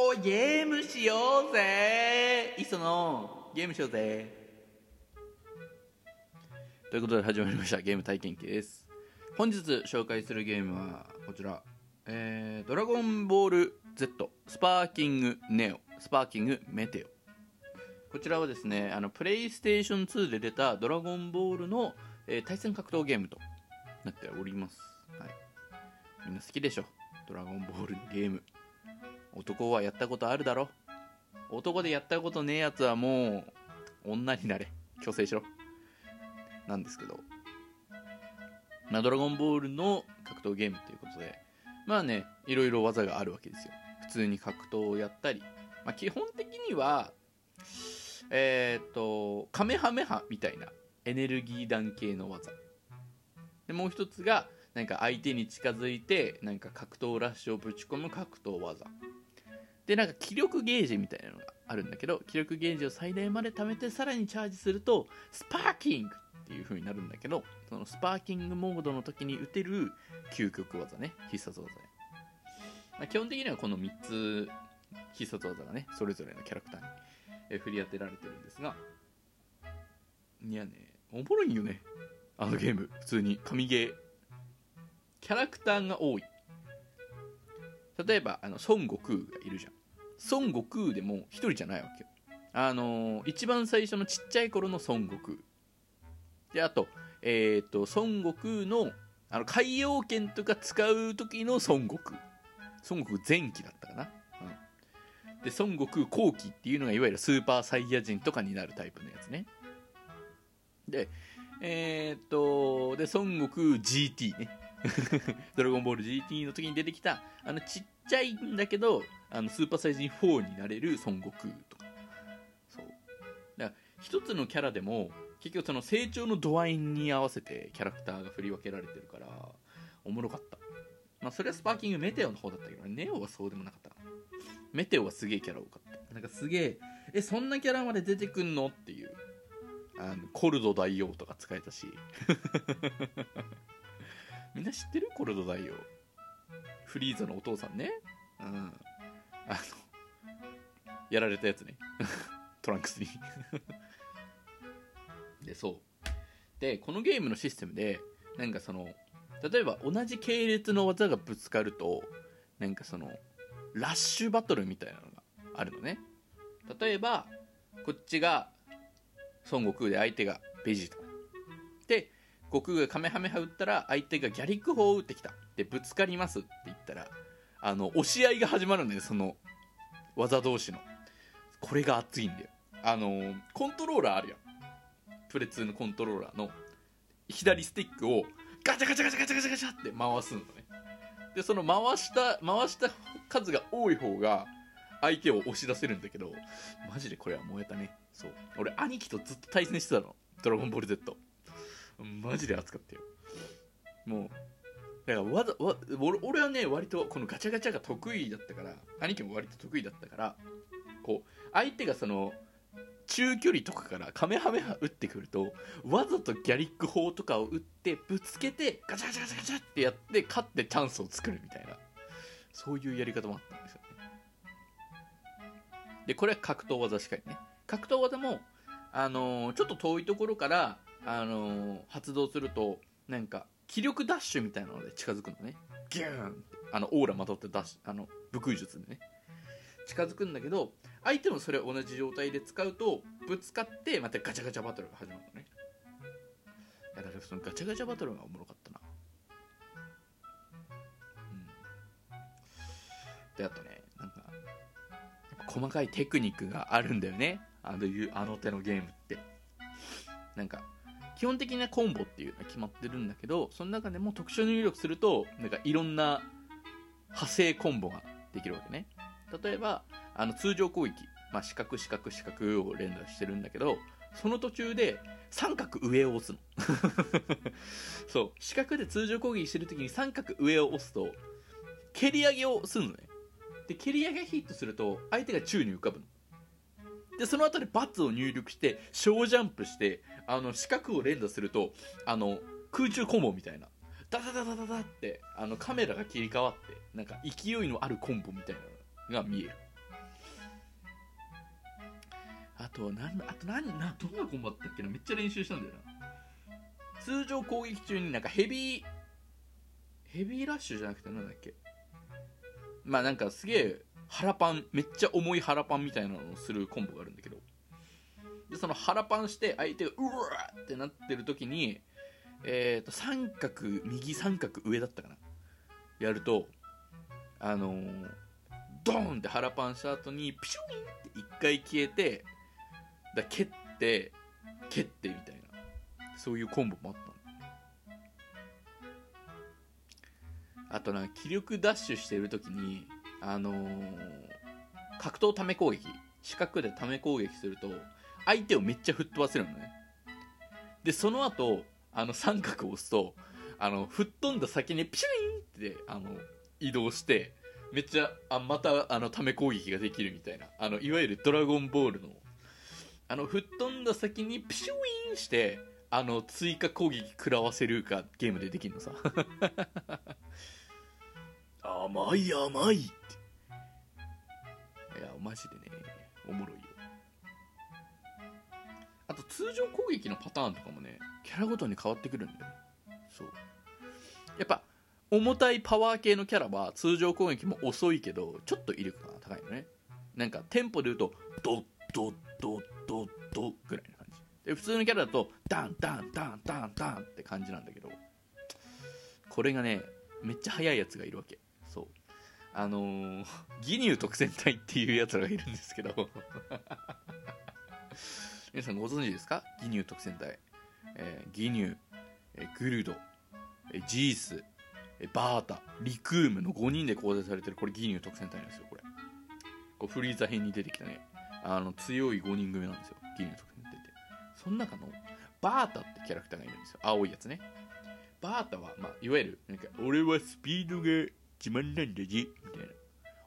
おゲームしようぜ。磯野ゲームしようぜ。ということで始まりました。ゲーム体験記です。本日紹介するゲームはこちら。えー、ドラゴンボール Z スパーキングネオ。スパーキングメテオ。こちらはですねあのプレイステーション2で出たドラゴンボールの、えー対戦格闘ゲームとなっております、はい、みんな好きでしょ。ドラゴンボールのゲーム。男はやったことあるだろ。男でやったことねえやつはもう女になれ。強制しろ。なんですけど。まあドラゴンボールの格闘ゲームということで。まあねいろいろ技があるわけですよ。普通に格闘をやったり、まあ、基本的にはえーっとカメハメハみたいなエネルギー弾系の技。でもう一つがなんか相手に近づいてなんか格闘ラッシュをぶち込む格闘技。でなんか気力ゲージみたいなのがあるんだけど気力ゲージを最大まで貯めてさらにチャージするとスパーキングっていう風になるんだけどそのスパーキングモードの時に打てる究極技ね。必殺技、まあ、基本的にはこの3つ必殺技がね。それぞれのキャラクターに振り当てられてるんですが。いやねおもろいよね。あのゲーム。普通に。神ゲー。キャラクターが多い。例えばあの孫悟空がいるじゃん。孫悟空でも一人じゃないわけよ。あのー一番最初のちっちゃい頃の孫悟空。であとえっ、と孫悟空のあの海洋圏とか使う時の孫悟空。孫悟空前期だったかな、うん、で孫悟空後期っていうのがいわゆるスーパーサイヤ人とかになるタイプのやつね。でえっ、とで孫悟空 GT ね。ドラゴンボール GT の時に出てきたあのちっちゃいんだけどあのスーパーサイヤ人4になれる孫悟空とか。そう。だから一つのキャラでも結局その成長の度合いに合わせてキャラクターが振り分けられてるからおもろかった。まあそれはスパーキングメテオの方だったけどネオはそうでもなかった。かメテオはすげえキャラ多かった。なんかすげええそんなキャラまで出てくんのっていう。あのコルド大王とか使えたし。みんな知ってる？コルド大王。フリーザのお父さんね。うん。あのやられたやつね。トランクスに。でそう。でこのゲームのシステムでなんかその例えば同じ系列の技がぶつかるとなんかそのラッシュバトルみたいなのがあるのね。例えばこっちが孫悟空で相手がベジータで悟空がカメハメハ打ったら相手がギャリック砲を打ってきた。でぶつかりますって言ったらあの押し合いが始まるんだよその技同士の。これが熱いんだよ。あのコントローラーあるやん。プレ2のコントローラーの。左スティックをガチャガチャガチャガチャガチャガチャって回すのね。でその回した回した数が多い方が相手を押し出せるんだけどマジでこれは燃えたね。そう。俺兄貴とずっと対戦してたの「ドラゴンボール Z」マジで熱かったよ。もうだからわざわ俺俺はね割とこのガチャガチャが得意だったから兄貴も割と得意だったからこう相手がその中距離とかからカメハメハ打ってくるとわざとギャリック砲とかを打ってぶつけてガチャガチャガチャガチャってやって勝ってチャンスを作るみたいなそういうやり方もあったんですよね。でこれは格闘技しかりね。格闘技もあのーちょっと遠いところから、あのー発動するとなんか気力ダッシュみたいなので近づくのね。ギューンって。あのオーラまとってダッシュあの武空術でね。近づくんだけど相手もそれ同じ状態で使うとぶつかってまたガチャガチャバトルが始まるのね。いやだからそのガチャガチャバトルがおもろかったな。うん。であとねなんか細かいテクニックがあるんだよね。あのあの手のゲームって。なんか基本的なコンボっていうのは決まってるんだけどその中でも特殊入力するとなんかいろんな派生コンボができるわけね。例えばあの通常攻撃、まあ、四角四角四角を連打してるんだけどその途中で三角上を押すの。そう。四角で通常攻撃してる時に三角上を押すと蹴り上げをするのね。で蹴り上げヒットすると相手が宙に浮かぶの。でその後でバツを入力して小ジャンプしてあの四角を連打するとあの空中コンボみたいな。ダダダダダダってあのカメラが切り替わってなんか勢いのあるコンボみたいなのが見える。あとなんあと何などんなコンボだったっけな？めっちゃ練習したんだよな。通常攻撃中になんかヘビーヘビーラッシュじゃなくてなんだっけ？まあなんかすげえ腹パンめっちゃ重い腹パンみたいなのをするコンボがあるんだけど。でその腹パンして相手がうわーってなってる時にえっ、と三角右三角上だったかな。やるとあのードーンって腹パンした後にピシュンって一回消えてだ蹴って蹴ってみたいな。そういうコンボもあったあとな気力ダッシュしてる時にあのー格闘ため攻撃四角でため攻撃すると相手をめっちゃ吹っ飛ばせるのね。でその後あの三角を押すとあの吹っ飛んだ先にピシュインってあの移動してめっちゃあまたあのため攻撃ができるみたいなあのいわゆるドラゴンボールのあの吹っ飛んだ先にピシュインしてあの追加攻撃食らわせるかゲームでできるのさ。甘い甘いって。いやマジでねおもろいよ。あと通常攻撃のパターンとかもねキャラごとに変わってくるんだよね。そう。やっぱ重たいパワー系のキャラは通常攻撃も遅いけどちょっと威力が高いのね。なんかテンポで言うとドッドッドッドッドぐらいな感じ。で普通のキャラだとダンダンダンダンダンって感じなんだけどこれがねめっちゃ速いやつがいるわけ。あのー、ギニュー特戦隊っていうやつらがいるんですけど。皆さんご存知ですか？ギニュー特戦隊、えーギニュー、えーグルド、えージース、えーバータリクームの5人で構成されてるこれギニュー特戦隊なんですよこれ。こうフリーザ編に出てきたね。あの強い5人組なんですよギニュー特戦隊って。その中のバータってキャラクターがいるんですよ。青いやつね。バータは、まあ、いわゆるなんか俺はスピードが自慢なんだぜみたいな。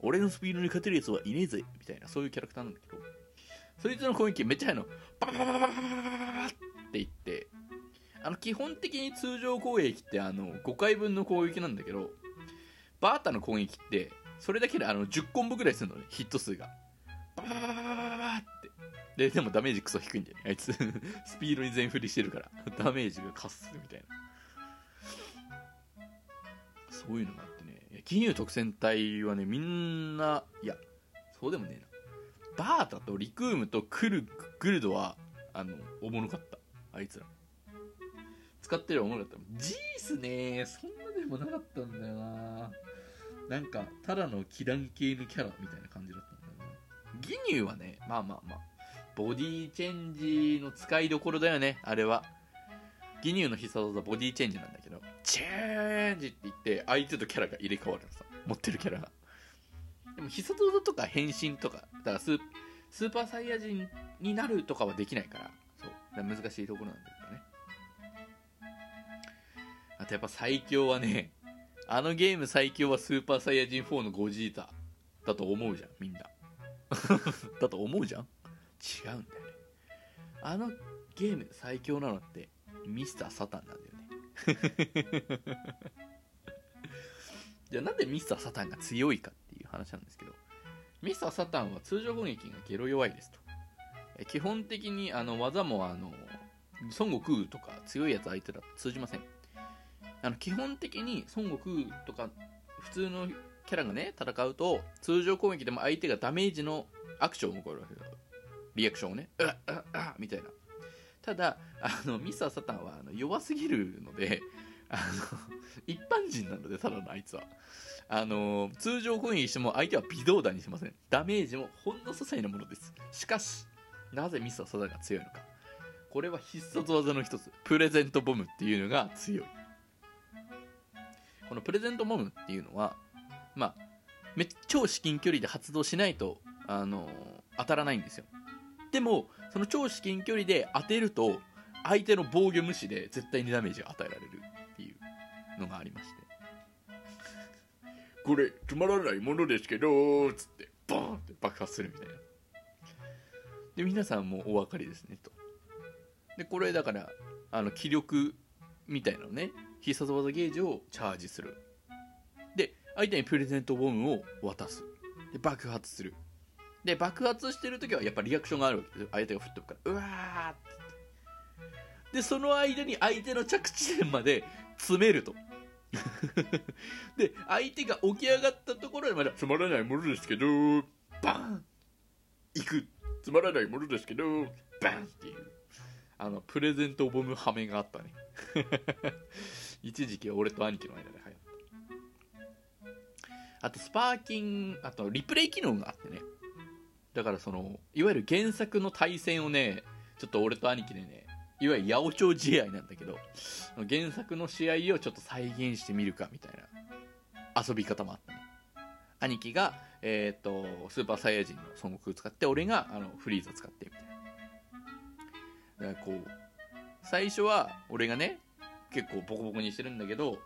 俺のスピードに勝てるやつはいねえぜみたいなそういうキャラクターなんだけど。そいつの攻撃めっちゃ速いの。ババババババババババっていってあの基本的に通常攻撃ってあの5回分の攻撃なんだけどバータの攻撃ってそれだけであの10コンボぐらいするのねヒット数がバババババババババってででもダメージクソ低いんだよねあいつスピードに全振りしてるからダメージがカスすみたいなそういうのがあって金融特戦隊はねみんないやそうでもねえな。バータとリクームとクルグルドはあのおもろかった。あいつら。使ってるおもろかった。ジースねそんなでもなかったんだよな。なんかただのキラン系のキャラみたいな感じだったんだよな。ギニューはねまあまあまあボディチェンジの使いどころだよねあれは。ギニューの必殺技ボディチェンジなんだけどチェーンジって言って相手とキャラが入れ替わるのさ。持ってるキャラが。でも必殺技とか変身とかだからスーパーサイヤ人になるとかはできないからそう。難しいところなんだけどね。あとやっぱ最強はねあのゲーム最強はスーパーサイヤ人4のゴジータだと思うじゃんみんな。だと思うじゃん？違うんだよね。あのゲーム最強なのってミスターサタンなんだよね。じゃあなんでミスターサタンが強いかっていう話なんですけどミスターサタンは通常攻撃がゲロ弱いですと。え基本的にあの技もあの孫悟空とか強いやつ相手だと通じません。あの基本的に孫悟空とか普通のキャラがね戦うと通常攻撃でも相手がダメージのアクションを起こるわけだリアクションをね。うっうっうっみたいなただあのミスターサタンはあの弱すぎるのであの 一般人なのでただのあいつは。あの通常攻撃しても相手は微動だにしません。ダメージもほんの些細なものです。しかしなぜミスターサタンが強いのか。これは必殺技の一つ。プレゼントボムっていうのが強い。このプレゼントボムっていうのはまあめ超至近距離で発動しないとあの当たらないんですよ。でもその超至近距離で当てると相手の防御無視で絶対にダメージが与えられるっていうのがありまして。これつまらないものですけどつってボーンって爆発するみたいな。で皆さんもお分かりですねと。でこれだからあの気力みたいなのね必殺技ゲージをチャージする。で相手にプレゼントボムを渡す。で爆発するで爆発してる時はやっぱリアクションがあるわけ。です相手が吹っ飛ぶからうわーって。でその間に相手の着地点まで詰めると。で相手が起き上がったところでまだつまらないものですけどバン。行く。つまらないものですけどバンっていう。あのプレゼントボムハメがあったね。一時期は俺と兄貴の間で流行った。あとスパーキンあとリプレイ機能があってねだからそのいわゆる原作の対戦をねちょっと俺と兄貴でねいわゆる八百長試合なんだけど原作の試合をちょっと再現してみるかみたいな遊び方もあったね兄貴が、えーと、スーパーサイヤ人の孫悟空使って俺があのフリーザ使ってみたいな。だからこう最初は俺がね結構ボコボコにしてるんだけど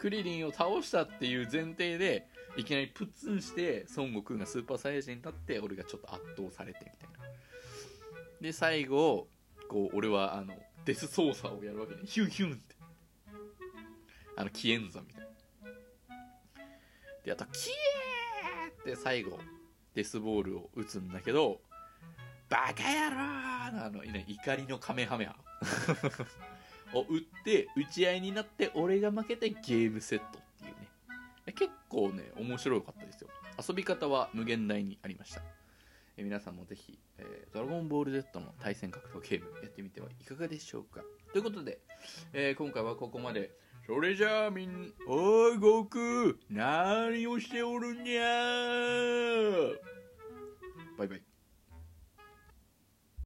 クリリンを倒したっていう前提でいきなりプッツンして孫悟空がスーパーサイヤ人に立って俺がちょっと圧倒されてみたいな。で最後こう俺はあのデス操作をやるわけね。ヒュンヒュンって。あのキエンザみたいな。であとキエーって最後デスボールを打つんだけどバカ野郎のあの、怒りのカメハメハ。を打って打ち合いになって俺が負けてゲームセット。結構ね面白かったですよ。遊び方は無限大にありました。え皆さんもぜひ、えー、ドラゴンボール Z の対戦格闘ゲームやってみてはいかがでしょうか。ということで、えー、今回はここまで。それじゃあみんおい悟空何をしておるんやバイバイ。